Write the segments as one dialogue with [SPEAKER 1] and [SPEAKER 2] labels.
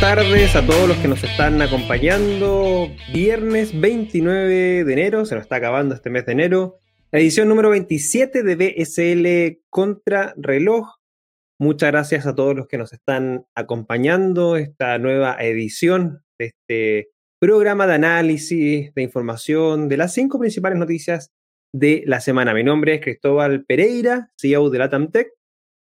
[SPEAKER 1] buenas tardes a todos los que nos están acompañando. Viernes 29 de enero, se nos está acabando este mes de enero. Edición número 27 de BSL Contra Reloj. Muchas gracias a todos los que nos están acompañando esta nueva edición de este programa de análisis, de información de las cinco principales noticias de la semana. Mi nombre es Cristóbal Pereira, CEO de Latamtech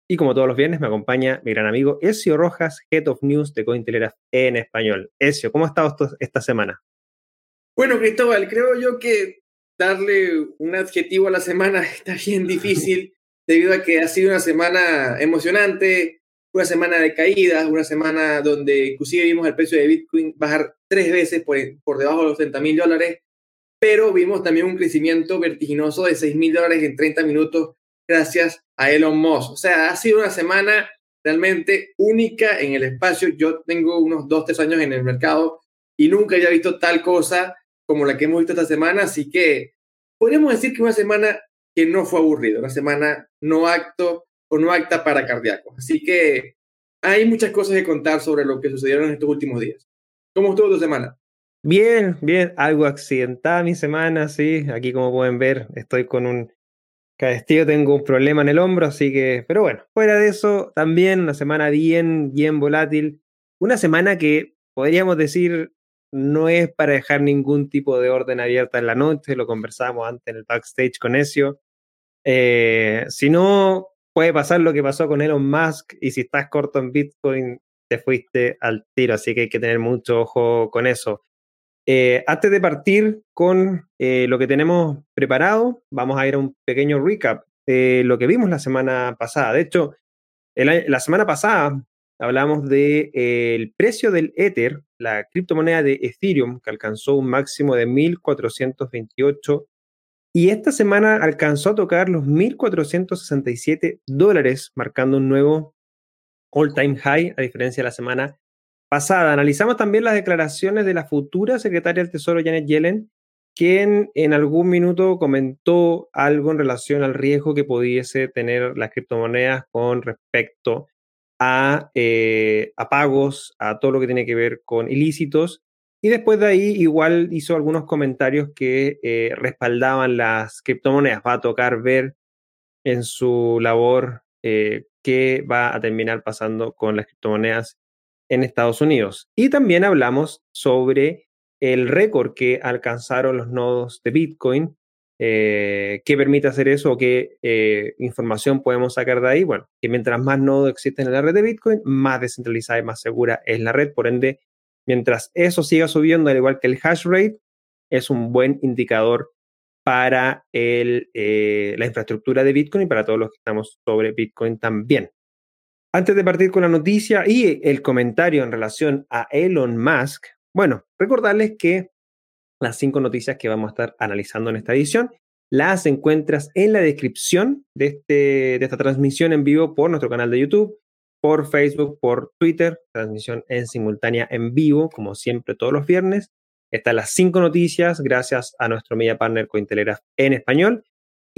[SPEAKER 1] y como todos los viernes me acompaña mi gran amigo Ezio Rojas, Head of News de Cointelegraph en español. Ezio, ¿cómo ha estado esta semana?
[SPEAKER 2] Bueno, Cristóbal, creo yo que darle un adjetivo a la semana está bien difícil debido a que ha sido una semana emocionante, una semana de caídas, una semana donde inclusive vimos el precio de Bitcoin bajar tres veces por, por debajo de los 30 mil dólares, pero vimos también un crecimiento vertiginoso de 6 mil dólares en 30 minutos gracias a Elon Musk. O sea, ha sido una semana realmente única en el espacio. Yo tengo unos dos, tres años en el mercado y nunca había visto tal cosa como la que hemos visto esta semana, así que podríamos decir que una semana que no fue aburrida, una semana no acto o no acta para cardíacos. Así que hay muchas cosas que contar sobre lo que sucedieron en estos últimos días. ¿Cómo estuvo tu semana?
[SPEAKER 1] Bien, bien, algo accidentada mi semana, sí. Aquí como pueden ver, estoy con un Castillo tengo un problema en el hombro, así que, pero bueno, fuera de eso, también una semana bien, bien volátil. Una semana que podríamos decir no es para dejar ningún tipo de orden abierta en la noche, lo conversamos antes en el backstage con Ezio. Eh, si no, puede pasar lo que pasó con Elon Musk y si estás corto en Bitcoin, te fuiste al tiro, así que hay que tener mucho ojo con eso. Eh, antes de partir con eh, lo que tenemos preparado, vamos a ir a un pequeño recap de lo que vimos la semana pasada. De hecho, la semana pasada hablamos del de, precio del Ether, la criptomoneda de Ethereum, que alcanzó un máximo de 1.428 y esta semana alcanzó a tocar los 1.467 dólares, marcando un nuevo all-time high, a diferencia de la semana pasada. Analizamos también las declaraciones de la futura secretaria del Tesoro, Janet Yellen, quien en algún minuto comentó algo en relación al riesgo que pudiese tener las criptomonedas con respecto a, eh, a pagos, a todo lo que tiene que ver con ilícitos. Y después de ahí igual hizo algunos comentarios que eh, respaldaban las criptomonedas. Va a tocar ver en su labor eh, qué va a terminar pasando con las criptomonedas en Estados Unidos. Y también hablamos sobre el récord que alcanzaron los nodos de Bitcoin, eh, qué permite hacer eso qué eh, información podemos sacar de ahí. Bueno, que mientras más nodos existen en la red de Bitcoin, más descentralizada y más segura es la red. Por ende, mientras eso siga subiendo, al igual que el hash rate, es un buen indicador para el, eh, la infraestructura de Bitcoin y para todos los que estamos sobre Bitcoin también. Antes de partir con la noticia y el comentario en relación a Elon Musk, bueno, recordarles que las cinco noticias que vamos a estar analizando en esta edición las encuentras en la descripción de, este, de esta transmisión en vivo por nuestro canal de YouTube, por Facebook, por Twitter, transmisión en simultánea en vivo, como siempre todos los viernes. Están las cinco noticias gracias a nuestro media partner Cointelegraph en español.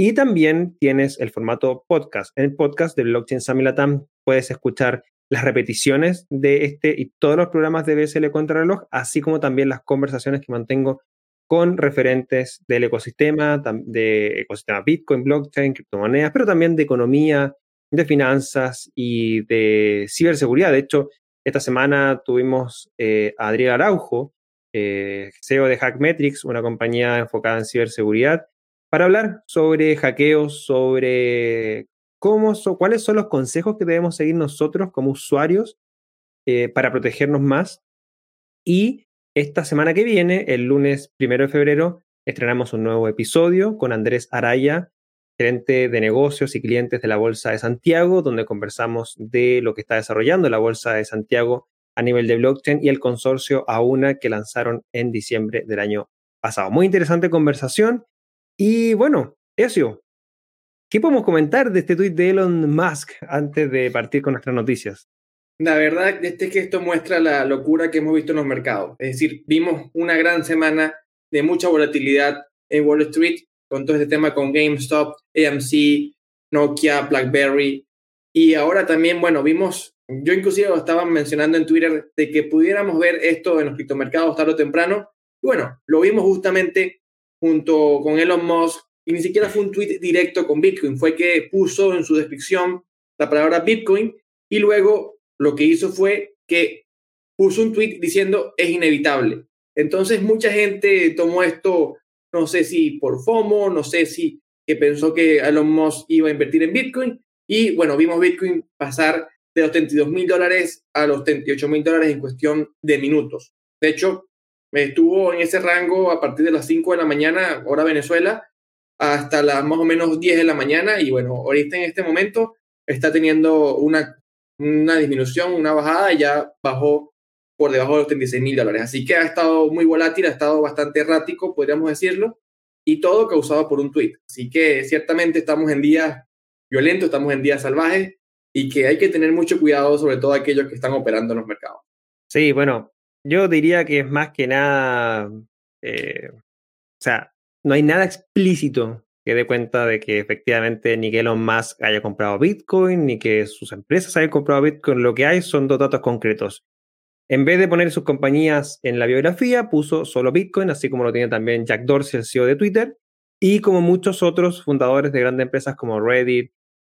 [SPEAKER 1] Y también tienes el formato podcast. En el podcast de Blockchain Samilatam puedes escuchar las repeticiones de este y todos los programas de BSL Contrarreloj, así como también las conversaciones que mantengo con referentes del ecosistema, de ecosistema Bitcoin, blockchain, criptomonedas, pero también de economía, de finanzas y de ciberseguridad. De hecho, esta semana tuvimos eh, a Adriel Araujo, eh, CEO de Hackmetrics, una compañía enfocada en ciberseguridad, para hablar sobre hackeos, sobre cuáles son los consejos que debemos seguir nosotros como usuarios eh, para protegernos más. Y esta semana que viene, el lunes primero de febrero, estrenamos un nuevo episodio con Andrés Araya, gerente de negocios y clientes de la Bolsa de Santiago, donde conversamos de lo que está desarrollando la Bolsa de Santiago a nivel de blockchain y el consorcio AUNA que lanzaron en diciembre del año pasado. Muy interesante conversación. Y bueno, eso, ¿Qué podemos comentar de este tuit de Elon Musk antes de partir con nuestras noticias?
[SPEAKER 2] La verdad es que esto muestra la locura que hemos visto en los mercados. Es decir, vimos una gran semana de mucha volatilidad en Wall Street con todo este tema con GameStop, AMC, Nokia, BlackBerry. Y ahora también, bueno, vimos yo inclusive estaban mencionando en Twitter de que pudiéramos ver esto en los criptomercados tarde o temprano. bueno, lo vimos justamente junto con Elon Musk y ni siquiera fue un tweet directo con Bitcoin, fue que puso en su descripción la palabra Bitcoin y luego lo que hizo fue que puso un tweet diciendo es inevitable. Entonces mucha gente tomó esto, no sé si por FOMO, no sé si que pensó que Elon Musk iba a invertir en Bitcoin y bueno, vimos Bitcoin pasar de los 32 mil dólares a los 38 mil dólares en cuestión de minutos. De hecho, estuvo en ese rango a partir de las 5 de la mañana, hora Venezuela, hasta las más o menos 10 de la mañana y bueno, ahorita en este momento está teniendo una, una disminución, una bajada y ya bajó por debajo de los 36 mil dólares. Así que ha estado muy volátil, ha estado bastante errático, podríamos decirlo, y todo causado por un tweet. Así que ciertamente estamos en días violentos, estamos en días salvajes y que hay que tener mucho cuidado, sobre todo aquellos que están operando en los mercados.
[SPEAKER 1] Sí, bueno, yo diría que es más que nada, eh, o sea, no hay nada explícito que dé cuenta de que efectivamente ni que Elon Musk haya comprado Bitcoin, ni que sus empresas hayan comprado Bitcoin. Lo que hay son dos datos concretos. En vez de poner sus compañías en la biografía, puso solo Bitcoin, así como lo tiene también Jack Dorsey, el CEO de Twitter, y como muchos otros fundadores de grandes empresas como Reddit,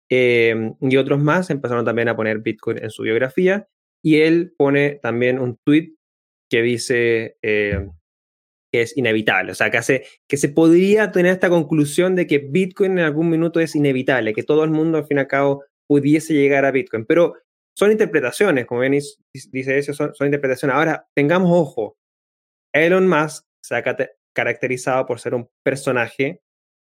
[SPEAKER 1] Em, y otros más empezaron también a poner Bitcoin en su biografía. Y él pone también un tweet que dice em, es inevitable. O sea, que, que se podría tener esta conclusión de que Bitcoin en algún minuto es inevitable, que todo el mundo al fin y al cabo pudiese llegar a Bitcoin. Pero son interpretaciones, como bien dice eso, son, son interpretaciones. Ahora, tengamos ojo. Elon Musk se ha caracterizado por ser un personaje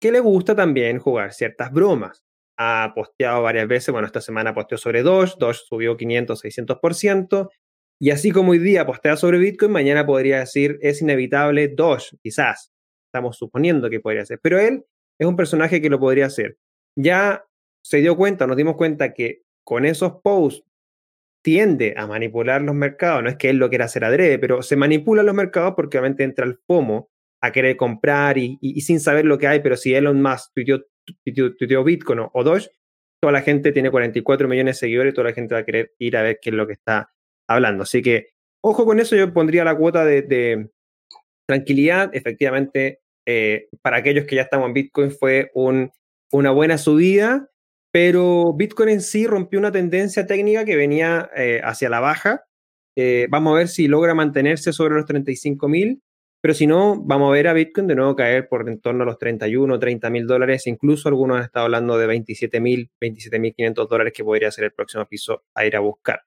[SPEAKER 1] que le gusta también jugar ciertas bromas ha posteado varias veces, bueno, esta semana posteó sobre Doge, Doge subió 500, 600%, y así como hoy día postea sobre Bitcoin, mañana podría decir es inevitable Doge, quizás, estamos suponiendo que podría ser, pero él es un personaje que lo podría hacer. Ya se dio cuenta, nos dimos cuenta que con esos posts tiende a manipular los mercados, no es que él lo quiera hacer adrede, pero se manipula los mercados porque obviamente entra el FOMO a querer comprar y, sin saber lo que hay, pero si Elon Musk tuiteó Bitcoin o Doge, toda la gente tiene 44 millones de seguidores, toda la gente va a querer ir a ver qué es lo que está hablando. Así que, ojo con eso, yo pondría la cuota de, tranquilidad. Efectivamente, eh, para aquellos que ya estamos en Bitcoin fue un, una buena subida, pero Bitcoin en sí rompió una tendencia técnica que venía eh, hacia la baja. Eh, vamos a ver si logra mantenerse sobre los 35 mil pero si no, vamos a ver a Bitcoin de nuevo caer por en torno a los 31, 30 mil dólares. Incluso algunos han estado hablando de 27 mil, 27 mil 500 dólares que podría ser el próximo piso a ir a buscar.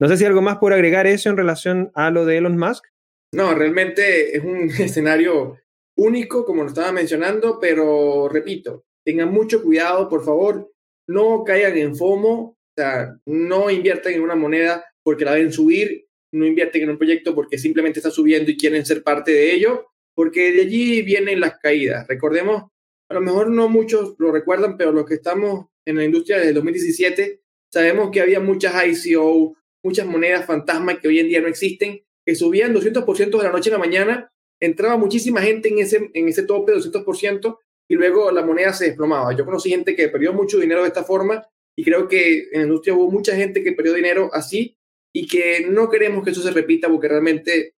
[SPEAKER 1] No sé si algo más por agregar eso en relación a lo de Elon Musk.
[SPEAKER 2] No, realmente es un escenario único, como lo estaba mencionando, pero repito, tengan mucho cuidado, por favor, no caigan en FOMO, o sea, no inviertan en una moneda porque la ven subir no invierten en un proyecto porque simplemente está subiendo y quieren ser parte de ello, porque de allí vienen las caídas. Recordemos, a lo mejor no muchos lo recuerdan, pero los que estamos en la industria desde 2017, sabemos que había muchas ICO, muchas monedas fantasmas que hoy en día no existen, que subían 200% de la noche a la mañana, entraba muchísima gente en ese, en ese tope de 200% y luego la moneda se desplomaba. Yo conocí gente que perdió mucho dinero de esta forma y creo que en la industria hubo mucha gente que perdió dinero así y que no queremos que eso se repita porque realmente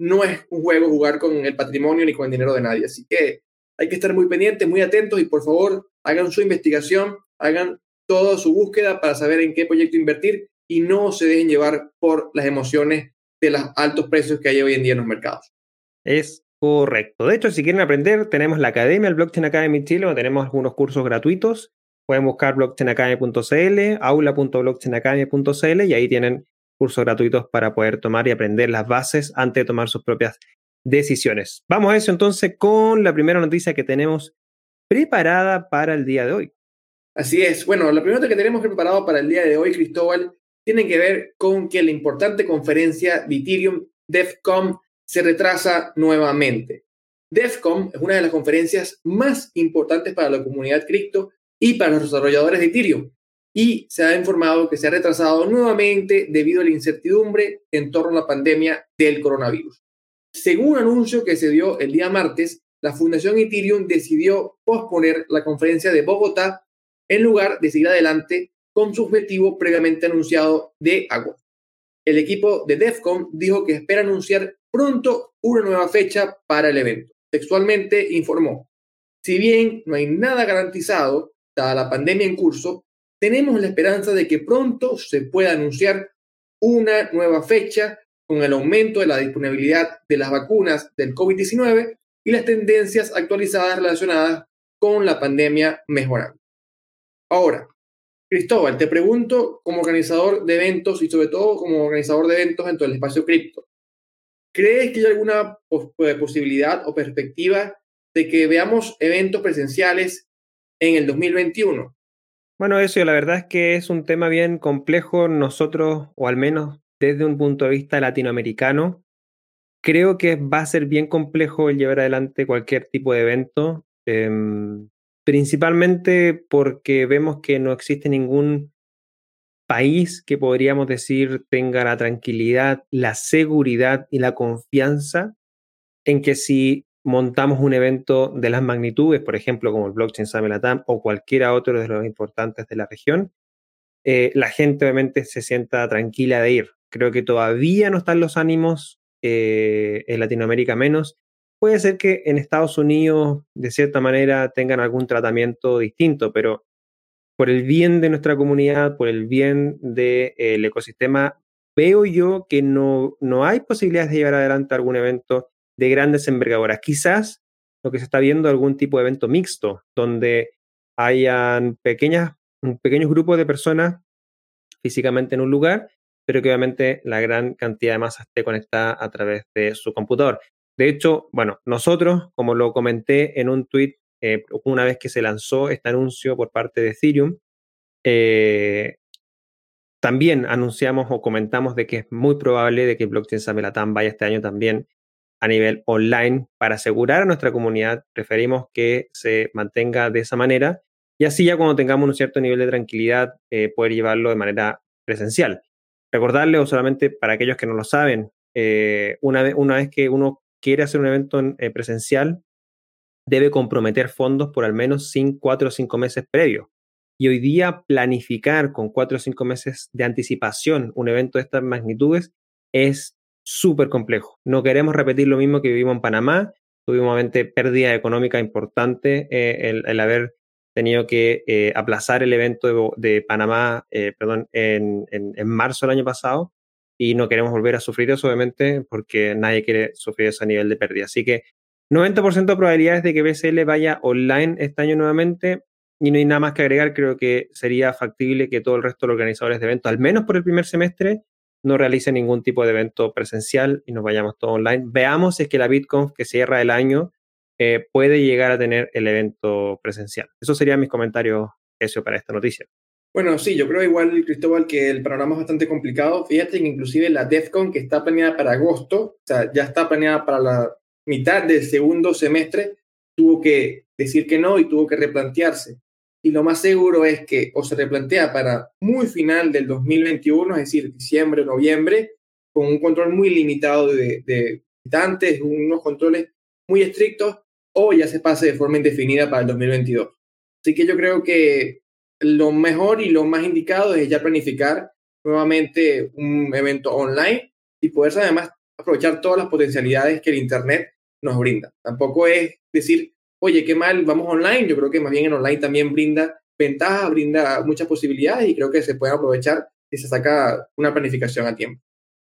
[SPEAKER 2] no es un juego jugar con el patrimonio ni con el dinero de nadie. Así que hay que estar muy pendientes, muy atentos y por favor hagan su investigación, hagan toda su búsqueda para saber en qué proyecto invertir y no se dejen llevar por las emociones de los altos precios que hay hoy en día en los mercados.
[SPEAKER 1] Es correcto. De hecho, si quieren aprender, tenemos la academia, el Blockchain Academy Chile, donde tenemos algunos cursos gratuitos. Pueden buscar blockchainacademy.cl, aula.blockchainacademy.cl y ahí tienen cursos gratuitos para poder tomar y aprender las bases antes de tomar sus propias decisiones. Vamos a eso entonces con la primera noticia que tenemos preparada para el día de hoy.
[SPEAKER 2] Así es. Bueno, la primera que tenemos preparado para el día de hoy, Cristóbal, tiene que ver con que la importante conferencia de Ethereum DEFCON se retrasa nuevamente. DEFCON es una de las conferencias más importantes para la comunidad cripto y para los desarrolladores de Ethereum, y se ha informado que se ha retrasado nuevamente debido a la incertidumbre en torno a la pandemia del coronavirus. Según un anuncio que se dio el día martes, la Fundación Ethereum decidió posponer la conferencia de Bogotá en lugar de seguir adelante con su objetivo previamente anunciado de agosto. El equipo de DEFCON dijo que espera anunciar pronto una nueva fecha para el evento. Textualmente informó, si bien no hay nada garantizado, dada la pandemia en curso, tenemos la esperanza de que pronto se pueda anunciar una nueva fecha con el aumento de la disponibilidad de las vacunas del COVID-19 y las tendencias actualizadas relacionadas con la pandemia mejorando. Ahora, Cristóbal, te pregunto como organizador de eventos y sobre todo como organizador de eventos dentro del espacio cripto, ¿crees que hay alguna eh, posibilidad o perspectiva de que veamos eventos presenciales en el 2021?
[SPEAKER 1] Bueno, eso la verdad es que es un tema bien complejo. Nosotros, o al menos desde un punto de vista latinoamericano, creo que va a ser bien complejo llevar adelante cualquier tipo de evento, em, principalmente porque vemos que no existe ningún país que podríamos decir tenga la tranquilidad, la seguridad y la confianza en que si montamos un evento de las magnitudes, por ejemplo, como el Blockchain Summit Latam o cualquiera otro de los importantes de la región, eh, la gente obviamente se sienta tranquila de ir. Creo que todavía no están los ánimos, eh, en Latinoamérica menos. Puede ser que en Estados Unidos, de cierta manera, tengan algún tratamiento distinto, pero por el bien de nuestra comunidad, por el bien del ecosistema, veo yo que no, no hay posibilidades de llevar adelante algún evento de grandes envergaduras. Quizás lo que se está viendo algún tipo de evento mixto, donde hayan pequeñas, pequeños grupos de personas físicamente en un lugar, pero que obviamente la gran cantidad de masa esté conectada a través de su computador. De hecho, bueno, nosotros, como lo comenté en un tweet eh, una vez que se lanzó este anuncio por parte de Ethereum, eh, también anunciamos o comentamos de que es muy probable de que Blockchain Summit vaya este año también a nivel online para asegurar a nuestra comunidad. Preferimos que se mantenga de esa manera y así ya cuando tengamos un cierto nivel de tranquilidad eh, poder llevarlo de manera presencial. Recordarle o solamente para aquellos que no lo saben, una, vez, una vez que uno quiere hacer un evento presencial, debe comprometer fondos por al menos 4 o 5 meses previos. Y hoy día planificar con 4 o 5 meses de anticipación un evento de estas magnitudes es súper complejo. No queremos repetir lo mismo que vivimos en Panamá. Tuvimos obviamente pérdida económica importante eh, el, haber tenido que eh, aplazar el evento de, Panamá, eh, perdón, en, en, marzo del año pasado y no queremos volver a sufrir eso, obviamente, porque nadie quiere sufrir ese nivel de pérdida. Así que 90% de probabilidades de que BCL vaya online este año nuevamente y no hay nada más que agregar. Creo que sería factible que todo el resto de los organizadores de eventos, al menos por el primer semestre, no realicen ningún tipo de evento presencial y nos vayamos todo online. Veamos si es que la BitConf que cierra el año eh, puede llegar a tener el evento presencial. Esos serían mis comentarios, eso para esta noticia.
[SPEAKER 2] Bueno, sí, yo creo igual, Cristóbal, que el panorama es bastante complicado. Fíjate que inclusive la DEFCON, que está planeada para agosto, o sea, ya está planeada para la mitad del segundo semestre tuvo que decir que no y tuvo que replantearse. Y lo más seguro es que o se replantea para muy final del 2021, es decir, diciembre noviembre, con un control muy limitado de, de visitantes, unos controles muy estrictos, o ya se pase de forma indefinida para el 2022. Así que yo creo que lo mejor y lo más indicado es ya planificar nuevamente un evento online y poder además aprovechar todas las potencialidades que el Internet nos brinda. Tampoco es decir, oye, qué mal, vamos online. Yo creo que más bien en online también brinda ventajas, brinda muchas posibilidades y creo que se puede aprovechar y se saca una planificación a tiempo.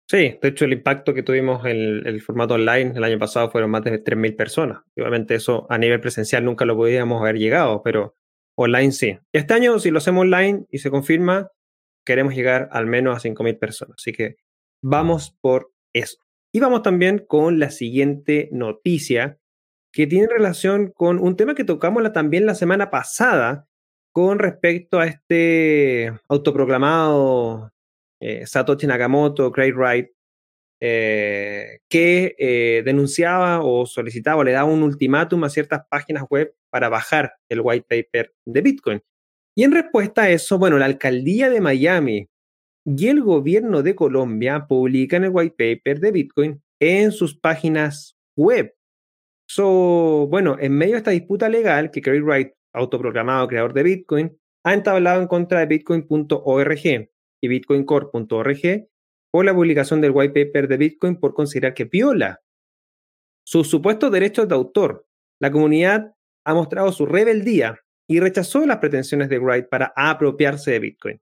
[SPEAKER 1] Sí, de hecho el impacto que tuvimos en el, formato online el año pasado fueron más de 3.000 personas. Obviamente eso a nivel presencial nunca lo podíamos haber llegado, pero online sí. Este año si lo hacemos online y se confirma, queremos llegar al menos a 5.000 personas. Así que vamos por eso. Y vamos también con la siguiente noticia que tiene relación con un tema que tocamos también la semana pasada con respecto a este autoproclamado eh, Satoshi Nakamoto, Craig Wright, eh, que eh, denunciaba o solicitaba o le daba un ultimátum a ciertas páginas web para bajar el white paper de Bitcoin. Y en respuesta a eso, bueno, la alcaldía de Miami y el gobierno de Colombia publican el white paper de Bitcoin en sus páginas web. So, bueno, en medio de esta disputa legal que Craig Wright, autoproclamado creador de Bitcoin, ha entablado en contra de bitcoin.org y bitcoincore.org por la publicación del white paper de Bitcoin por considerar que viola sus supuestos derechos de autor. La comunidad ha mostrado su rebeldía y rechazó las pretensiones de Wright para apropiarse de Bitcoin.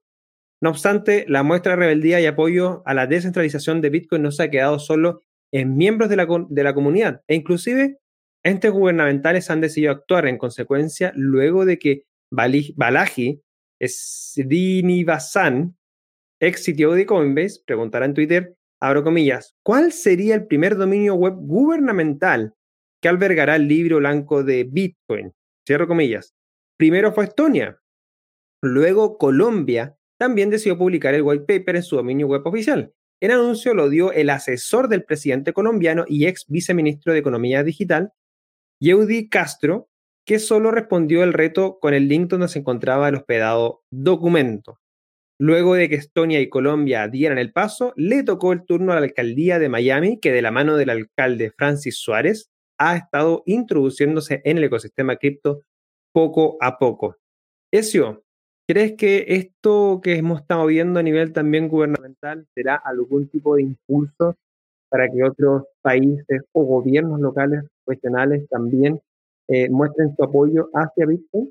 [SPEAKER 1] No obstante, la muestra de rebeldía y apoyo a la descentralización de Bitcoin no se ha quedado solo en miembros de la, de la comunidad, e inclusive entes gubernamentales han decidido actuar en consecuencia luego de que Balaji Srinivasan, ex sitio de Coinbase, preguntará en Twitter, abro comillas, ¿cuál sería el primer dominio web gubernamental que albergará el libro blanco de Bitcoin? Cierro comillas. Primero fue Estonia, luego Colombia también decidió publicar el white paper en su dominio web oficial. El anuncio lo dio el asesor del presidente colombiano y ex viceministro de Economía Digital, Yeudi Castro, que solo respondió el reto con el link donde se encontraba el hospedado documento. Luego de que Estonia y Colombia dieran el paso, le tocó el turno a la alcaldía de Miami, que de la mano del alcalde Francis Suárez ha estado introduciéndose en el ecosistema cripto poco a poco. Ezio, ¿crees que esto que hemos estado viendo a nivel también gubernamental será algún tipo de impulso para que otros países o gobiernos locales, regionales también eh, muestren su apoyo hacia Bitcoin?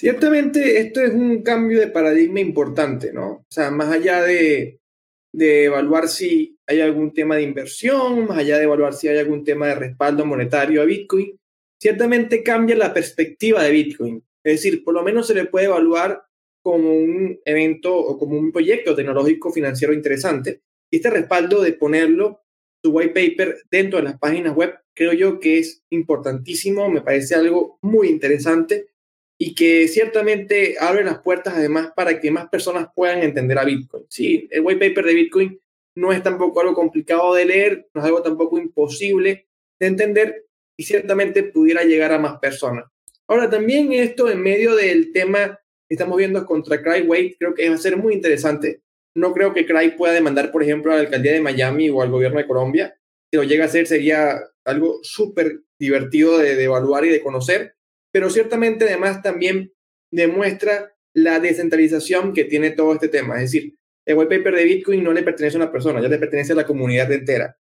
[SPEAKER 2] Ciertamente esto es un cambio de paradigma importante, ¿no? O sea, más allá de, de evaluar si hay algún tema de inversión, más allá de evaluar si hay algún tema de respaldo monetario a Bitcoin, ciertamente cambia la perspectiva de Bitcoin. Es decir, por lo menos se le puede evaluar como un evento o como un proyecto tecnológico financiero interesante. Y este respaldo de ponerlo su white paper dentro de las páginas web, creo yo que es importantísimo, me parece algo muy interesante y que ciertamente abre las puertas además para que más personas puedan entender a Bitcoin. Sí, el white paper de Bitcoin no es tampoco algo complicado de leer, no es algo tampoco imposible de entender y ciertamente pudiera llegar a más personas. Ahora, también esto en medio del tema que estamos viendo contra Cryway, creo que va a ser muy interesante no creo que Cry pueda demandar, por ejemplo, a la alcaldía de Miami o al gobierno de Colombia. Si lo llega a hacer, sería algo súper divertido de, evaluar y de conocer, pero ciertamente además también demuestra la descentralización que tiene todo este tema. Es decir, el white paper de Bitcoin no le pertenece a una persona, ya le pertenece a la comunidad entera.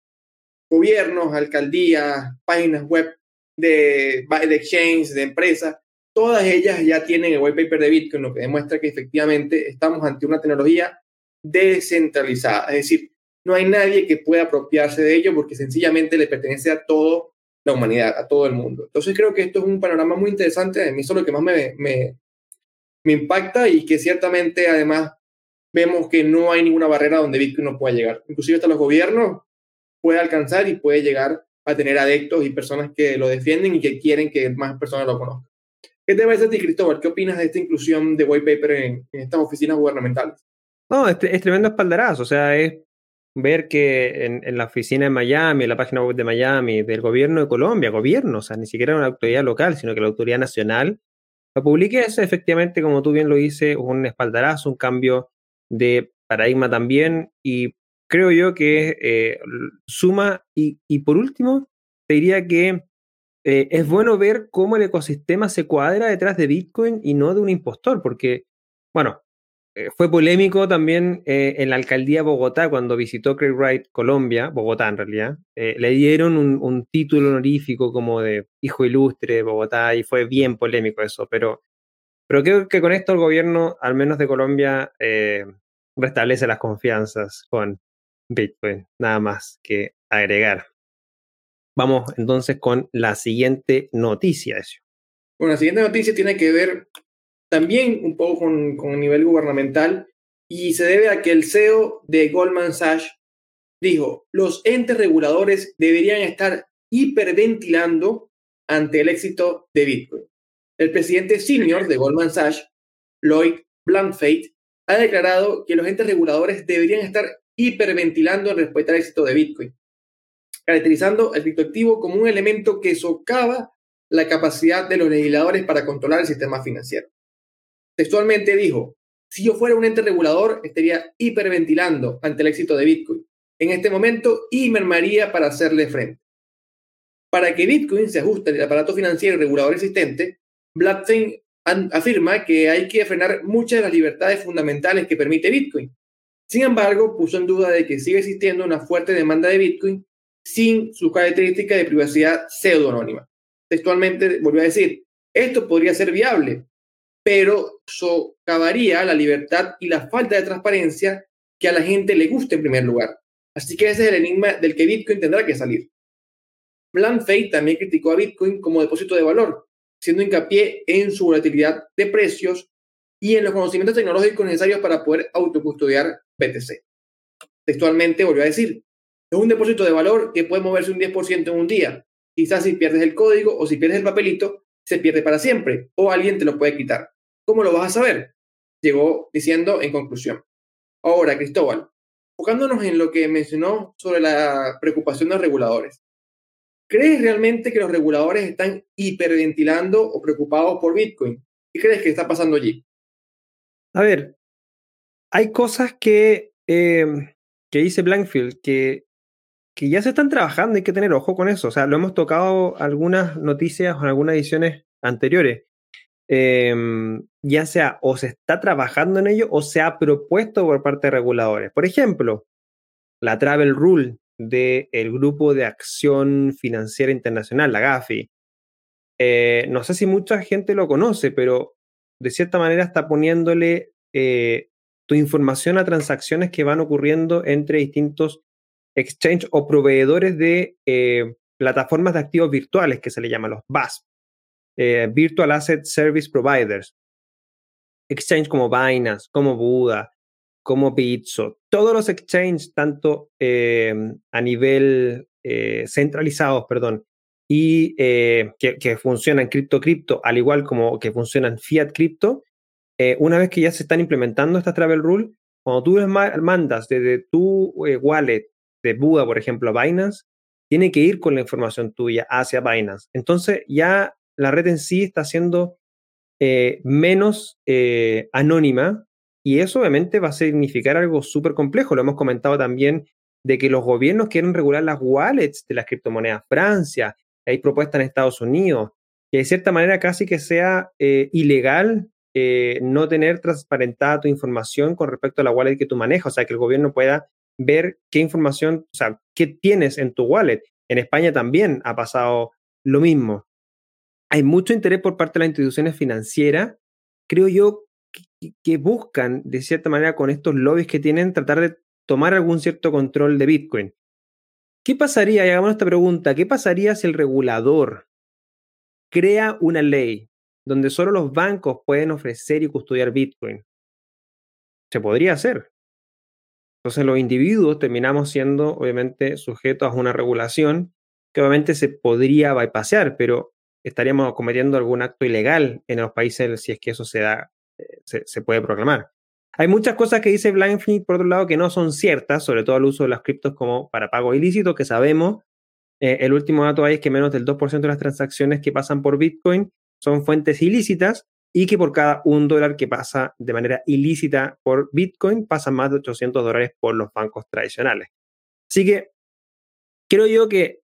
[SPEAKER 2] Gobiernos, alcaldías, páginas web de, de exchange, de empresas, todas ellas ya tienen el white paper de Bitcoin, lo que demuestra que efectivamente estamos ante una tecnología descentralizada. Es decir, no hay nadie que pueda apropiarse de ello porque sencillamente le pertenece a toda la humanidad, a todo el mundo. Entonces creo que esto es un panorama muy interesante. A mí eso es lo que más me, me, me impacta y que ciertamente además vemos que no hay ninguna barrera donde Bitcoin no pueda llegar. Inclusive hasta los gobiernos puede alcanzar y puede llegar a tener adeptos y personas que lo defienden y que quieren que más personas lo conozcan. ¿Qué te parece a ti, Cristóbal? ¿Qué opinas de esta inclusión de white paper en estas oficinas gubernamentales?
[SPEAKER 1] No, es, tremendo espaldarazo. O sea, es ver que en, la oficina de Miami, en la página web de Miami, del gobierno de Colombia, gobierno, o sea, ni siquiera una autoridad local, sino que la autoridad nacional, lo publique es efectivamente, como tú bien lo dices, un espaldarazo, un cambio de paradigma también, y creo yo que eh, suma, y, por último, te diría que eh, es bueno ver cómo el ecosistema se cuadra detrás de Bitcoin y no de un impostor, porque, bueno, fue polémico también eh, en la alcaldía de Bogotá cuando visitó Craig Wright Colombia, Bogotá en realidad. Eh, le dieron un, título honorífico como de hijo ilustre de Bogotá y fue bien polémico eso, pero, pero creo que con esto el gobierno, al menos de Colombia, restablece las confianzas con Bitcoin. Nada más que agregar. Vamos entonces con la siguiente noticia, eso.
[SPEAKER 2] Bueno, la siguiente noticia tiene que ver también un poco con, el nivel gubernamental y se debe a que el CEO de Goldman Sachs dijo, los entes reguladores deberían estar hiperventilando ante el éxito de Bitcoin. El presidente senior de Goldman Sachs, Lloyd Blankfein, ha declarado que los entes reguladores deberían estar hiperventilando en respeto al éxito de Bitcoin, caracterizando el criptoactivo como un elemento que socava la capacidad de los legisladores para controlar el sistema financiero. Textualmente dijo, si yo fuera un ente regulador, estaría hiperventilando ante el éxito de Bitcoin en este momento y mermaría para hacerle frente. Para que Bitcoin se ajuste al aparato financiero y regulador existente, Blackchain afirma que hay que frenar muchas de las libertades fundamentales que permite Bitcoin. Sin embargo, puso en duda de que sigue existiendo una fuerte demanda de Bitcoin sin su característica de privacidad pseudo-anónima. Textualmente volvió a decir, esto podría ser viable, pero socavaría la libertad y la falta de transparencia que a la gente le gusta en primer lugar. Así que ese es el enigma del que Bitcoin tendrá que salir. Plan Fate también criticó a Bitcoin como depósito de valor, haciendo hincapié en su volatilidad de precios y en los conocimientos tecnológicos necesarios para poder autocustodiar BTC. Textualmente volvió a decir, es un depósito de valor que puede moverse un 10% en un día. Quizás si pierdes el código o si pierdes el papelito, se pierde para siempre o alguien te lo puede quitar. ¿Cómo lo vas a saber? Llegó diciendo en conclusión. Ahora, Cristóbal, enfocándonos en lo que mencionó sobre la preocupación de los reguladores. ¿Crees realmente que los reguladores están hiperventilando o preocupados por Bitcoin? ¿Qué crees que está pasando allí?
[SPEAKER 1] A ver, hay cosas que, em, que dice Blankfield que, que ya se están trabajando, hay que tener ojo con eso. O sea, lo hemos tocado algunas noticias o en algunas ediciones anteriores. Em, ya sea o se está trabajando en ello o se ha propuesto por parte de reguladores. Por ejemplo, la Travel Rule del Grupo de Acción Financiera Internacional, la GAFI. Eh, no sé si mucha gente lo conoce, pero de cierta manera está poniéndole eh, tu información a transacciones que van ocurriendo entre distintos exchange o proveedores de eh, plataformas de activos virtuales que se le llaman los VASP, Virtual Asset Service Providers. Exchange como Binance, como Buda, como Bitso, todos los exchanges, tanto em, a nivel eh, centralizados, perdón, y eh, que, funcionan cripto cripto, al igual como que funcionan fiat cripto, eh, una vez que ya se están implementando estas travel rules, cuando tú mandas desde tu wallet de Buda, por ejemplo, a Binance, tiene que ir con la información tuya hacia Binance. Entonces ya la red en sí está siendo menos anónima y eso obviamente va a significar algo súper complejo. Lo hemos comentado también de que los gobiernos quieren regular las wallets de las criptomonedas. Francia, hay propuestas en Estados Unidos, que de cierta manera casi que sea eh, ilegal eh, no tener transparentada tu información con respecto a la wallet que tú manejas. O sea, que el gobierno pueda ver qué información, o sea, qué tienes en tu wallet. En España también ha pasado lo mismo. Hay mucho interés por parte de las instituciones financieras, creo yo, que buscan, de cierta manera, con estos lobbies que tienen, tratar de tomar algún cierto control de Bitcoin. ¿Qué pasaría, y hagamos esta pregunta, qué pasaría si el regulador crea una ley donde solo los bancos pueden ofrecer y custodiar Bitcoin? Se podría hacer. Entonces los individuos terminamos siendo, obviamente, sujetos a una regulación que obviamente se podría bypassear, pero estaríamos cometiendo algún acto ilegal en los países si es que eso se da se, puede proclamar. Hay muchas cosas que dice Blankfield, por otro lado, que no son ciertas, sobre todo el uso de las criptos como para pago ilícito, que sabemos. Eh, el último dato ahí es que menos del 2% de las transacciones que pasan por Bitcoin son fuentes ilícitas y que por cada un dólar que pasa de manera ilícita por Bitcoin pasan más de 800 dólares por los bancos tradicionales. Así que creo yo que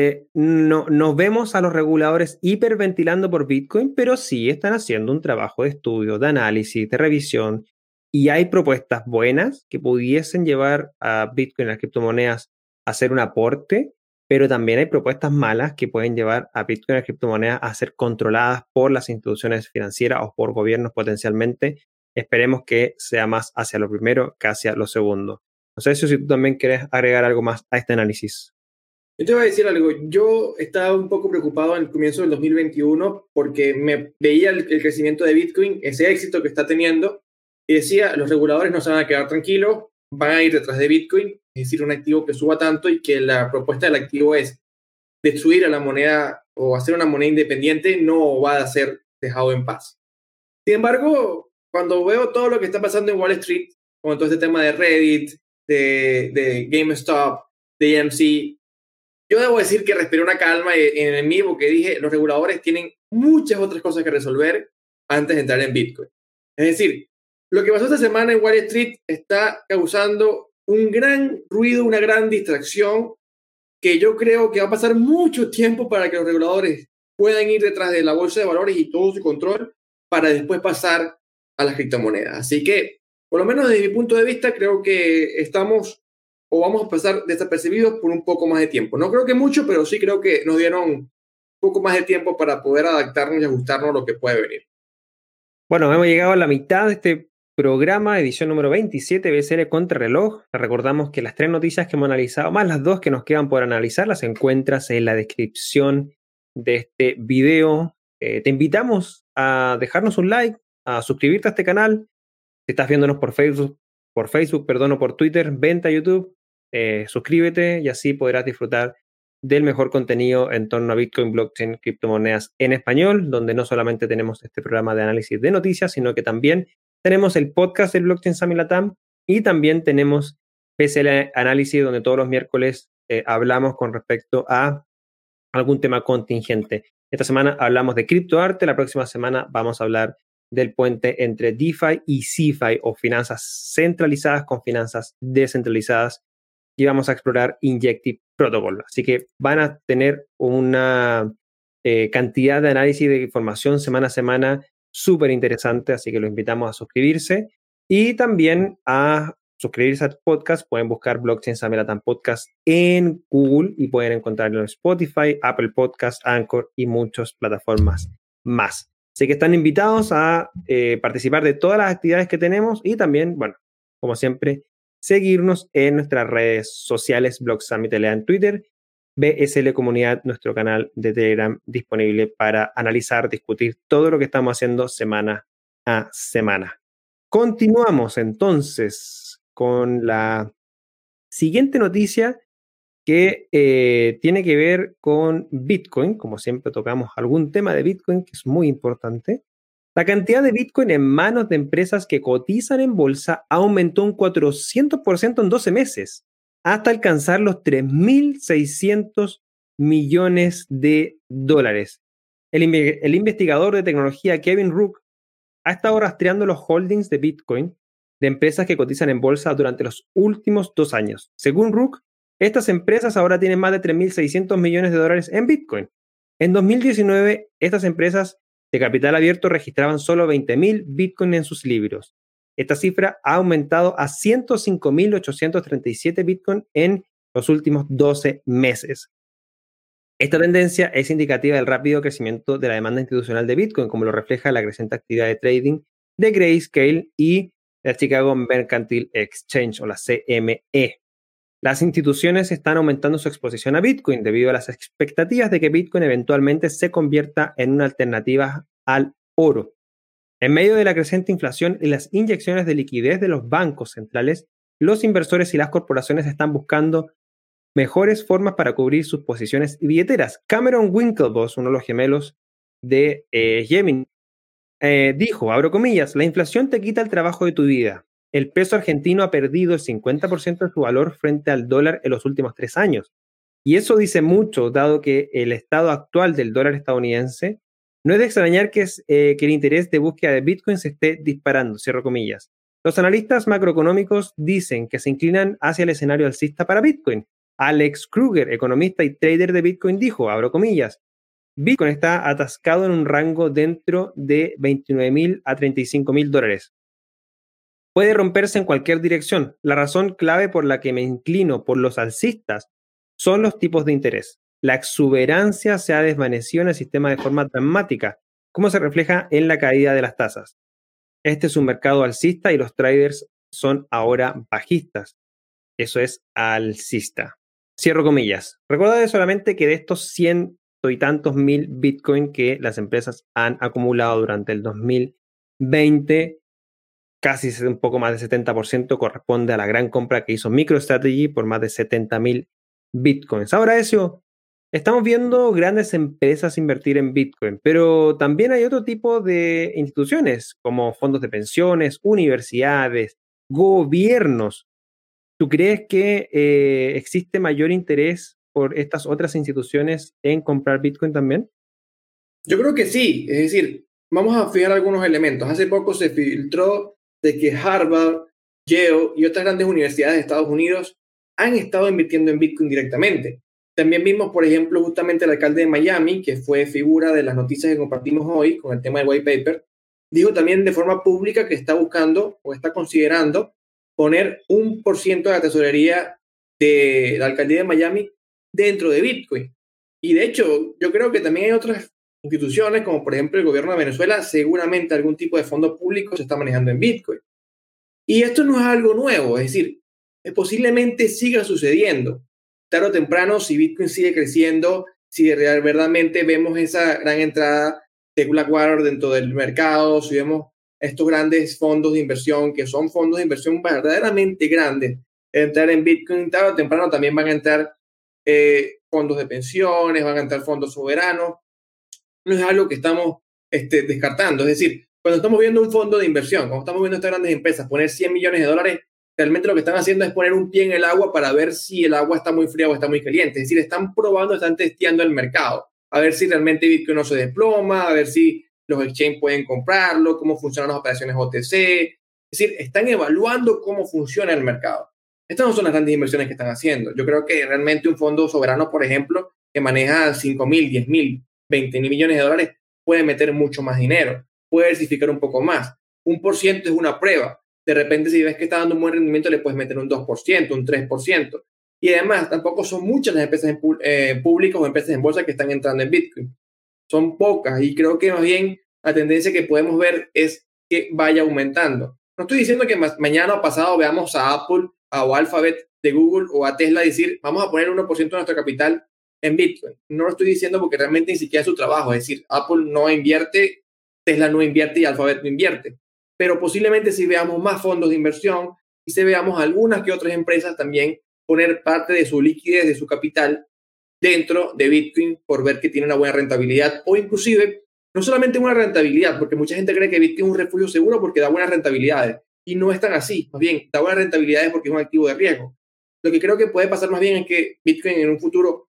[SPEAKER 1] eh, no, nos vemos a los reguladores hiperventilando por Bitcoin, pero sí están haciendo un trabajo de estudio, de análisis, de revisión, y hay propuestas buenas que pudiesen llevar a Bitcoin, a las criptomonedas, a hacer un aporte, pero también hay propuestas malas que pueden llevar a Bitcoin, a las criptomonedas, a ser controladas por las instituciones financieras o por gobiernos potencialmente. Esperemos que sea más hacia lo primero que hacia lo segundo. No sé si tú también quieres agregar algo más a este análisis.
[SPEAKER 2] Yo te voy a decir algo. Yo estaba un poco preocupado el comienzo del 2021 porque me veía el, crecimiento de Bitcoin, ese éxito que está teniendo, y decía, los reguladores no se van a quedar tranquilos, van a ir detrás de Bitcoin, es decir, un activo que suba tanto y que la propuesta del activo es destruir a la moneda o hacer una moneda independiente, no va a ser dejado en paz. Sin embargo, cuando veo todo lo que está pasando en Wall Street, con todo este tema de Reddit, de, de GameStop, de EMC, yo debo decir que respiré una calma en mí porque dije, los reguladores tienen muchas otras cosas que resolver antes de entrar en Bitcoin. Es decir, lo que pasó esta semana en Wall Street está causando un gran ruido, una gran distracción, que yo creo que va a pasar mucho tiempo para que los reguladores puedan ir detrás de la bolsa de valores y todo su control, para después pasar a las criptomonedas. Así que, por lo menos desde mi punto de vista, creo que estamos o vamos a pasar desapercibidos por un poco más de tiempo. No creo que mucho, pero sí creo que nos dieron un poco más de tiempo para poder adaptarnos y ajustarnos a lo que puede venir.
[SPEAKER 1] Bueno, hemos llegado a la mitad de este programa, edición número 27, BCL Contrarreloj. Recordamos que las tres noticias que hemos analizado, más las dos que nos quedan por analizar, las encuentras en la descripción de este video. Eh, te invitamos a dejarnos un like, a suscribirte a este canal. Si estás viéndonos por Facebook, por Facebook, perdón, o por Twitter, vente a YouTube, eh, suscríbete y así podrás disfrutar del mejor contenido en torno a Bitcoin, blockchain, criptomonedas en español, donde no solamente tenemos este programa de análisis de noticias, sino que también tenemos el podcast del Blockchain Samilatam y también tenemos PCL Análisis, donde todos los miércoles eh, hablamos con respecto a algún tema contingente. Esta semana hablamos de criptoarte, la próxima semana vamos a hablar del puente entre DeFi y CeFi o finanzas centralizadas con finanzas descentralizadas y vamos a explorar Injective Protocol. Así que van a tener una eh, cantidad de análisis de información semana a semana súper interesante, así que los invitamos a suscribirse y también a suscribirse al podcast. Pueden buscar Blockchain Samelatan Podcast en Google y pueden encontrarlo en Spotify, Apple Podcast, Anchor y muchas plataformas más. Así que están invitados a eh, participar de todas las actividades que tenemos y también, bueno, como siempre, seguirnos en nuestras redes sociales, Blog Summit en Twitter, BSL Comunidad, nuestro canal de Telegram disponible para analizar, discutir todo lo que estamos haciendo semana a semana. Continuamos entonces con la siguiente noticia que eh, tiene que ver con Bitcoin. Como siempre tocamos algún tema de Bitcoin que es muy importante. La cantidad de Bitcoin en manos de empresas que cotizan en bolsa aumentó un 400% en 12 meses, hasta alcanzar los 3.600 millones de dólares. El, investigador de tecnología Kevin Rook ha estado rastreando los holdings de Bitcoin de empresas que cotizan en bolsa durante los últimos dos años. Según Rook, estas empresas ahora tienen más de 3.600 millones de dólares en Bitcoin. En 2019, estas empresas de capital abierto registraban solo 20.000 Bitcoin en sus libros. Esta cifra ha aumentado a 105.837 Bitcoin en los últimos 12 meses. Esta tendencia es indicativa del rápido crecimiento de la demanda institucional de Bitcoin, como lo refleja la creciente actividad de trading de Grayscale y la Chicago Mercantile Exchange o la CME. Las instituciones están aumentando su exposición a Bitcoin debido a las expectativas de que Bitcoin eventualmente se convierta en una alternativa al oro. En medio de la creciente inflación y las inyecciones de liquidez de los bancos centrales, los inversores y las corporaciones están buscando mejores formas para cubrir sus posiciones y billeteras. Cameron Winklevoss, uno de los gemelos de eh, Gemini, eh, dijo, abro comillas, la inflación te quita el trabajo de tu vida el peso argentino ha perdido el 50% de su valor frente al dólar en los últimos tres años. Y eso dice mucho, dado que el estado actual del dólar estadounidense no es de extrañar que, eh, que el interés de búsqueda de Bitcoin se esté disparando, cierro comillas. Los analistas macroeconómicos dicen que se inclinan hacia el escenario alcista para Bitcoin. Alex Kruger, economista y trader de Bitcoin, dijo, abro comillas, Bitcoin está atascado en un rango dentro de 29 mil a 35 mil dólares puede romperse en cualquier dirección. La razón clave por la que me inclino por los alcistas son los tipos de interés. La exuberancia se ha desvanecido en el sistema de forma dramática, como se refleja en la caída de las tasas. Este es un mercado alcista y los traders son ahora bajistas. Eso es alcista. Cierro comillas. Recuerda solamente que de estos ciento y tantos mil Bitcoin que las empresas han acumulado durante el 2020, casi un poco más de 70% corresponde a la gran compra que hizo MicroStrategy por más de 70 mil bitcoins. Ahora, eso, estamos viendo grandes empresas invertir en bitcoin, pero también hay otro tipo de instituciones como fondos de pensiones, universidades, gobiernos. ¿Tú crees que eh, existe mayor interés por estas otras instituciones en comprar bitcoin también?
[SPEAKER 2] Yo creo que sí, es decir, vamos a fijar algunos elementos. Hace poco se filtró de que Harvard, Yale y otras grandes universidades de Estados Unidos han estado invirtiendo en Bitcoin directamente. También vimos, por ejemplo, justamente el alcalde de Miami, que fue figura de las noticias que compartimos hoy con el tema del white paper, dijo también de forma pública que está buscando o está considerando poner un por ciento de la tesorería de la alcaldía de Miami dentro de Bitcoin. Y de hecho, yo creo que también hay otras instituciones, como por ejemplo el gobierno de Venezuela, seguramente algún tipo de fondo público se está manejando en Bitcoin. Y esto no es algo nuevo, es decir, posiblemente siga sucediendo. Tarde o temprano, si Bitcoin sigue creciendo, si verdaderamente vemos esa gran entrada de Blackwater dentro del mercado, si vemos estos grandes fondos de inversión, que son fondos de inversión verdaderamente grandes, entrar en Bitcoin, tarde o temprano también van a entrar eh, fondos de pensiones, van a entrar fondos soberanos. No es algo que estamos este, descartando. Es decir, cuando estamos viendo un fondo de inversión, cuando estamos viendo estas grandes empresas poner 100 millones de dólares, realmente lo que están haciendo es poner un pie en el agua para ver si el agua está muy fría o está muy caliente. Es decir, están probando, están testeando el mercado, a ver si realmente Bitcoin no se desploma, a ver si los exchanges pueden comprarlo, cómo funcionan las operaciones OTC. Es decir, están evaluando cómo funciona el mercado. Estas no son las grandes inversiones que están haciendo. Yo creo que realmente un fondo soberano, por ejemplo, que maneja 5 mil, 10 mil, 20 mil millones de dólares, puede meter mucho más dinero, puede diversificar un poco más. Un por ciento es una prueba. De repente, si ves que está dando un buen rendimiento, le puedes meter un 2%, un 3%. Y además, tampoco son muchas las empresas eh, públicas o empresas en bolsa que están entrando en Bitcoin. Son pocas y creo que más bien la tendencia que podemos ver es que vaya aumentando. No estoy diciendo que mañana o pasado veamos a Apple o Alphabet de Google o a Tesla decir, vamos a poner 1% de nuestro capital en Bitcoin. No lo estoy diciendo porque realmente ni siquiera es su trabajo. Es decir, Apple no invierte, Tesla no invierte y Alphabet no invierte. Pero posiblemente si veamos más fondos de inversión y si veamos algunas que otras empresas también poner parte de su liquidez, de su capital dentro de Bitcoin por ver que tiene una buena rentabilidad o inclusive no solamente una rentabilidad, porque mucha gente cree que Bitcoin es un refugio seguro porque da buenas rentabilidades, y no es tan así. Más bien, da buenas rentabilidades porque es un activo de riesgo. Lo que creo que puede pasar más bien es que Bitcoin en un futuro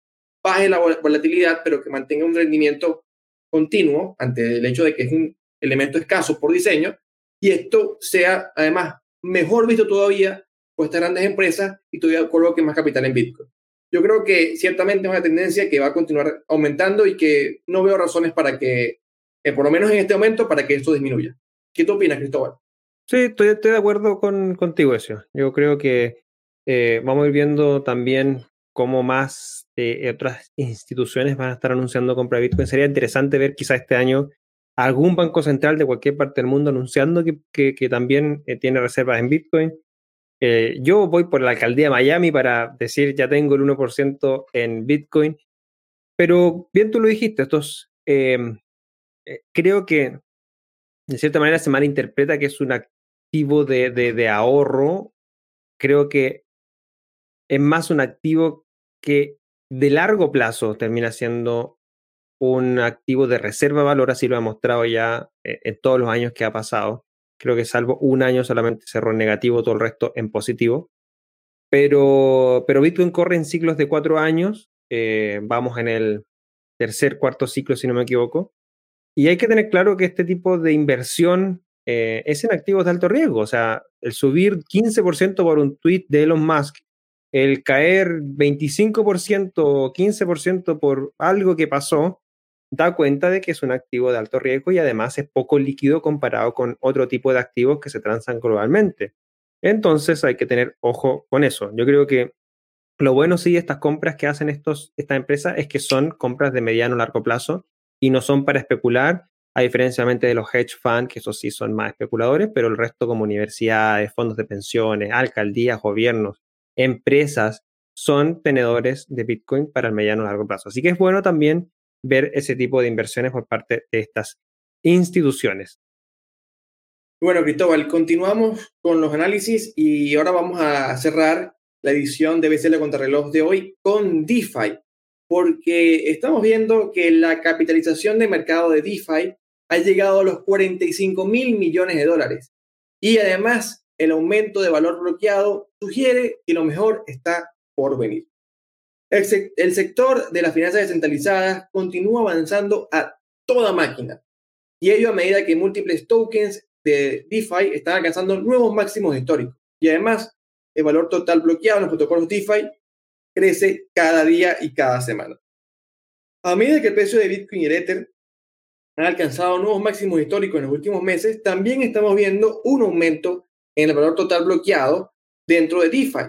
[SPEAKER 2] baje la volatilidad, pero que mantenga un rendimiento continuo ante el hecho de que es un elemento escaso por diseño, y esto sea además mejor visto todavía por estas grandes empresas y todavía coloque más capital en Bitcoin. Yo creo que ciertamente es una tendencia que va a continuar aumentando y que no veo razones para que, por lo menos en este momento, para que esto disminuya. ¿Qué tú opinas, Cristóbal?
[SPEAKER 1] Sí, estoy, estoy de acuerdo con, contigo, eso. Yo creo que eh, vamos a ir viendo también cómo más eh, otras instituciones van a estar anunciando compra de Bitcoin. Sería interesante ver quizá este año algún banco central de cualquier parte del mundo anunciando que, que, también eh, tiene reservas en Bitcoin. yo voy por la alcaldía de Miami para decir ya tengo el 1% en Bitcoin, pero bien tú lo dijiste, estos creo que de cierta manera se malinterpreta que es una activo de, de, ahorro, creo que es más un activo que de largo plazo termina siendo un activo de reserva de valor, así lo ha mostrado ya eh, en todos los años que ha pasado. Creo que salvo un año solamente cerró en negativo, todo el resto en positivo. Pero, pero Bitcoin corre en ciclos de cuatro años, eh, vamos en el tercer, cuarto ciclo, si no me equivoco. Y hay que tener claro que este tipo de inversión eh, es en activos de alto riesgo. O sea, el subir 15% por un tweet de Elon Musk, el caer 25% o 15% por algo que pasó, da cuenta de que es un activo de alto riesgo y además es poco líquido comparado con otro tipo de activos que se transan globalmente. Entonces hay que tener ojo con eso. Yo creo que lo bueno sí de estas compras que hacen estos, estas empresas es que son compras de mediano o largo plazo y no son para especular a diferencia de los hedge funds, que esos sí son más especuladores, pero el resto como universidades, fondos de pensiones, alcaldías, gobiernos, empresas, son tenedores de Bitcoin para el mediano y largo plazo. Así que es bueno también ver ese tipo de inversiones por parte de estas instituciones.
[SPEAKER 2] Bueno, Cristóbal, continuamos con los análisis y ahora vamos a cerrar la edición de BCL Contrarreloj de hoy con DeFi, porque estamos viendo que la capitalización de mercado de DeFi ha llegado a los 45 mil millones de dólares. Y además, el aumento de valor bloqueado sugiere que lo mejor está por venir. El, sector de las finanzas descentralizadas continúa avanzando a toda máquina. Y ello a medida que múltiples tokens de DeFi están alcanzando nuevos máximos históricos. Y además, el valor total bloqueado en los protocolos DeFi crece cada día y cada semana. A medida que el precio de Bitcoin y Ether han alcanzado nuevos máximos históricos en los últimos meses, también estamos viendo un aumento en el valor total bloqueado dentro de DeFi.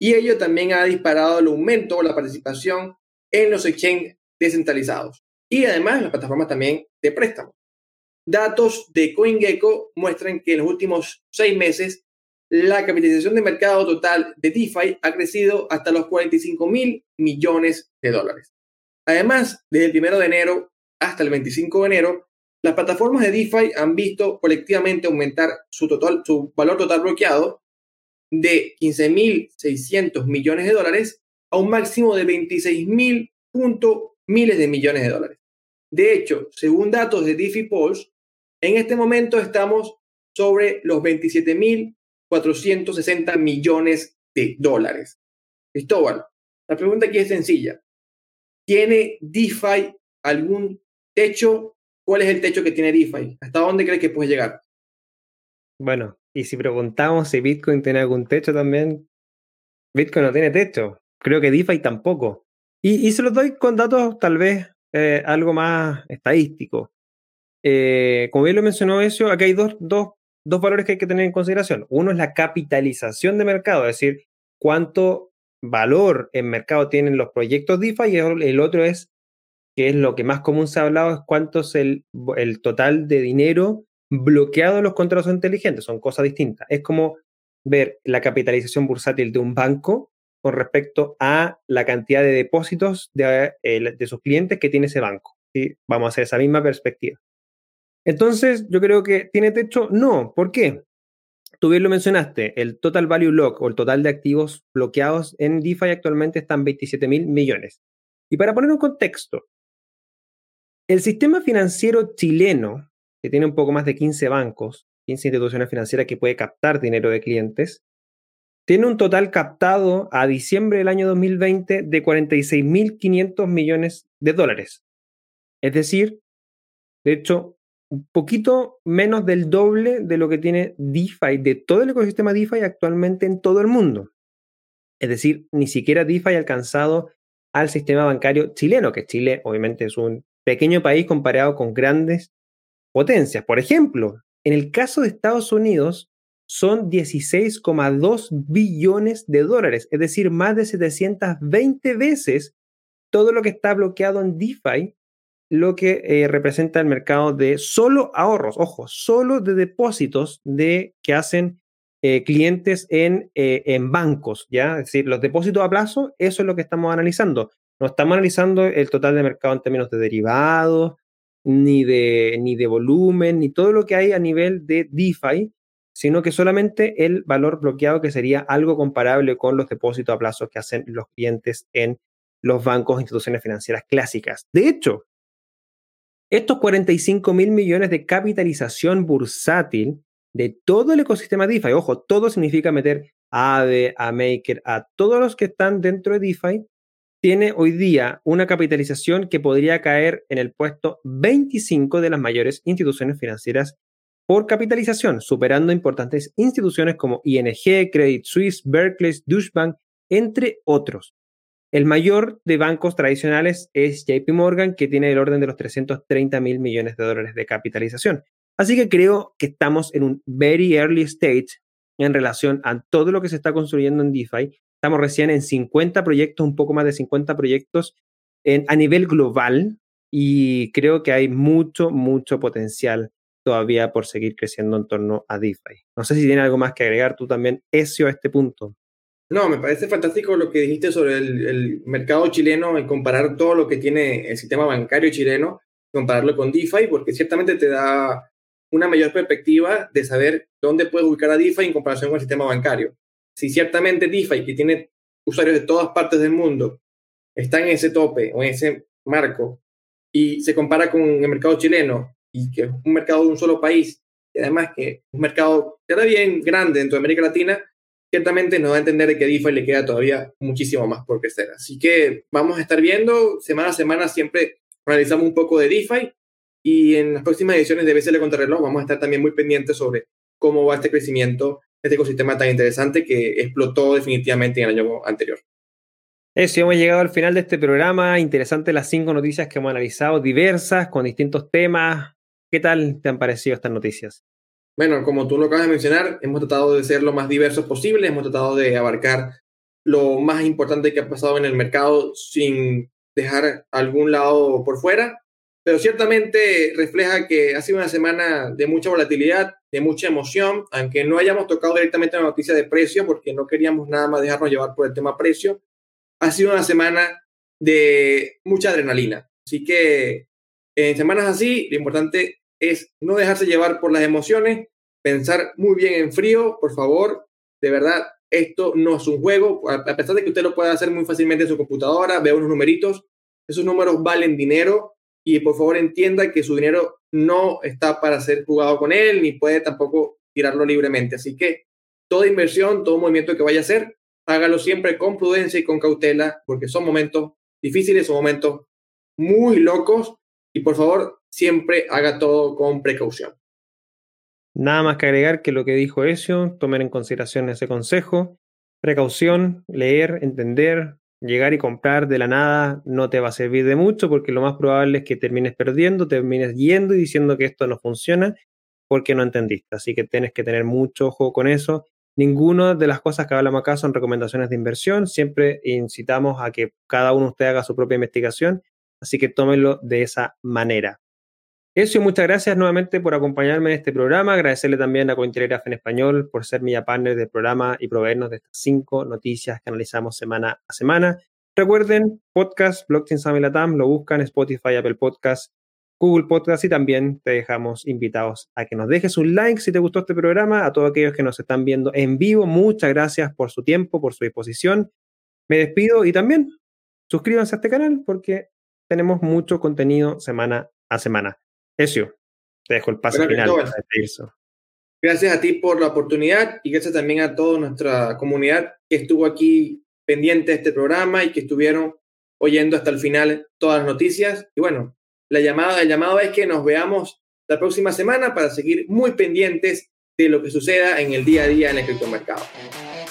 [SPEAKER 2] Y ello también ha disparado el aumento o la participación en los exchanges descentralizados y además las plataformas también de préstamo. Datos de CoinGecko muestran que en los últimos seis meses la capitalización de mercado total de DeFi ha crecido hasta los 45 mil millones de dólares. Además, desde el 1 de enero hasta el 25 de enero, las plataformas de DeFi han visto colectivamente aumentar su, total, su valor total bloqueado de 15.600 millones de dólares a un máximo de 26.000 miles de millones de dólares. De hecho, según datos de DeFi Pulse, en este momento estamos sobre los 27.460 millones de dólares. Cristóbal, la pregunta aquí es sencilla. ¿Tiene DeFi algún techo? ¿Cuál es el techo que tiene DeFi? ¿Hasta dónde crees que puede llegar?
[SPEAKER 1] Bueno, y si preguntamos si Bitcoin tiene algún techo también, Bitcoin no tiene techo. Creo que DeFi tampoco. Y, se los doy con datos tal vez eh, algo más estadístico. Eh, como bien lo mencionó eso, aquí hay dos, dos, dos valores que hay que tener en consideración. Uno es la capitalización de mercado, es decir, cuánto valor en mercado tienen los proyectos DeFi y el otro es, que es lo que más común se ha hablado, es cuánto es el, el total de dinero bloqueado en los contratos inteligentes. Son cosas distintas. Es como ver la capitalización bursátil de un banco con respecto a la cantidad de depósitos de, de sus clientes que tiene ese banco. Vamos a hacer esa misma perspectiva. Entonces, yo creo que tiene techo. No, ¿por qué? Tú bien lo mencionaste, el total value lock o el total de activos bloqueados en DeFi actualmente están 27 mil millones. Y para poner un contexto, el sistema financiero chileno, que tiene un poco más de 15 bancos, 15 instituciones financieras que puede captar dinero de clientes, tiene un total captado a diciembre del año 2020 de 46.500 millones de dólares. Es decir, de hecho, un poquito menos del doble de lo que tiene DeFi, de todo el ecosistema DeFi actualmente en todo el mundo. Es decir, ni siquiera DeFi ha alcanzado al sistema bancario chileno, que Chile obviamente es un pequeño país comparado con grandes potencias. Por ejemplo, en el caso de Estados Unidos, son 16,2 billones de dólares, es decir, más de 720 veces todo lo que está bloqueado en DeFi, lo que eh, representa el mercado de solo ahorros, ojo, solo de depósitos de, que hacen eh, clientes en, eh, en bancos, ¿ya? Es decir, los depósitos a plazo, eso es lo que estamos analizando. No estamos analizando el total de mercado en términos de derivados, ni de, ni de volumen, ni todo lo que hay a nivel de DeFi, sino que solamente el valor bloqueado, que sería algo comparable con los depósitos a plazo que hacen los clientes en los bancos e instituciones financieras clásicas. De hecho, estos 45 mil millones de capitalización bursátil de todo el ecosistema DeFi, ojo, todo significa meter a AVE, a Maker, a todos los que están dentro de DeFi, tiene hoy día una capitalización que podría caer en el puesto 25 de las mayores instituciones financieras por capitalización, superando importantes instituciones como ING, Credit Suisse, Berkeley, Deutsche Bank, entre otros. El mayor de bancos tradicionales es JP Morgan, que tiene el orden de los 330 mil millones de dólares de capitalización. Así que creo que estamos en un very early stage en relación a todo lo que se está construyendo en DeFi. Estamos recién en 50 proyectos, un poco más de 50 proyectos en, a nivel global y creo que hay mucho, mucho potencial todavía por seguir creciendo en torno a DeFi. No sé si tiene algo más que agregar tú también, Ezio, a este punto.
[SPEAKER 2] No, me parece fantástico lo que dijiste sobre el, mercado chileno y comparar todo lo que tiene el sistema bancario chileno, compararlo con DeFi, porque ciertamente te da una mayor perspectiva de saber dónde puedes ubicar a DeFi en comparación con el sistema bancario. Si ciertamente DeFi, que tiene usuarios de todas partes del mundo, está en ese tope o en ese marco y se compara con el mercado chileno, y que es un mercado de un solo país, y además que es un mercado que bien grande dentro de América Latina, ciertamente nos va a entender que DeFi le queda todavía muchísimo más por crecer. Así que vamos a estar viendo, semana a semana siempre realizamos un poco de DeFi y en las próximas ediciones de BCL Contrarreloj vamos a estar también muy pendientes sobre cómo va este crecimiento, este ecosistema tan interesante que explotó definitivamente en el año anterior.
[SPEAKER 1] Eso, hemos llegado al final de este programa. Interesante las cinco noticias que hemos analizado, diversas, con distintos temas. ¿Qué tal te han parecido estas noticias?
[SPEAKER 2] Bueno, como tú lo acabas de mencionar, hemos tratado de ser lo más diversos posible, hemos tratado de abarcar lo más importante que ha pasado en el mercado sin dejar algún lado por fuera, pero ciertamente refleja que ha sido una semana de mucha volatilidad, de mucha emoción, aunque no hayamos tocado directamente la noticia de precio, porque no queríamos nada más dejarnos llevar por el tema precio, ha sido una semana de mucha adrenalina. Así que en semanas así, lo importante es no dejarse llevar por las emociones, pensar muy bien en frío, por favor, de verdad, esto no es un juego, a pesar de que usted lo pueda hacer muy fácilmente en su computadora, vea unos numeritos, esos números valen dinero y por favor entienda que su dinero no está para ser jugado con él, ni puede tampoco tirarlo libremente. Así que toda inversión, todo movimiento que vaya a hacer, hágalo siempre con prudencia y con cautela, porque son momentos difíciles, son momentos muy locos y por favor siempre haga todo con precaución.
[SPEAKER 1] Nada más que agregar que lo que dijo Ezio, tomen en consideración ese consejo. Precaución, leer, entender, llegar y comprar de la nada no te va a servir de mucho porque lo más probable es que termines perdiendo, termines yendo y diciendo que esto no funciona porque no entendiste. Así que tienes que tener mucho ojo con eso. Ninguna de las cosas que hablamos acá son recomendaciones de inversión. Siempre incitamos a que cada uno de ustedes haga su propia investigación. Así que tómenlo de esa manera. Eso, muchas gracias nuevamente por acompañarme en este programa. Agradecerle también a Cointelegraph en español por ser mi partner del programa y proveernos de estas cinco noticias que analizamos semana a semana. Recuerden, podcast, Blockchain Summit Latam, lo buscan Spotify, Apple Podcast, Google Podcast y también te dejamos invitados a que nos dejes un like si te gustó este programa. A todos aquellos que nos están viendo en vivo, muchas gracias por su tiempo, por su disposición. Me despido y también suscríbanse a este canal porque tenemos mucho contenido semana a semana. Ezio, te dejo el paso final
[SPEAKER 2] Gracias a ti por la oportunidad y gracias también a toda nuestra comunidad que estuvo aquí pendiente de este programa y que estuvieron oyendo hasta el final todas las noticias. Y bueno, la llamada, el llamado es que nos veamos la próxima semana para seguir muy pendientes de lo que suceda en el día a día en el criptomercado.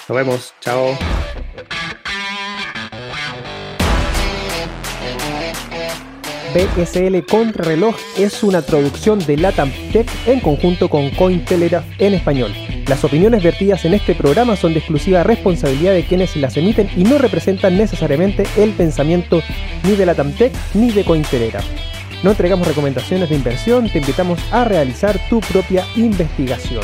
[SPEAKER 1] Nos vemos. Chao. BSL Contrarreloj es una traducción de Latam Tech en conjunto con Cointelegraph en español. Las opiniones vertidas en este programa son de exclusiva responsabilidad de quienes las emiten y no representan necesariamente el pensamiento ni de Latam Tech ni de Cointelegraph. No entregamos recomendaciones de inversión, te invitamos a realizar tu propia investigación.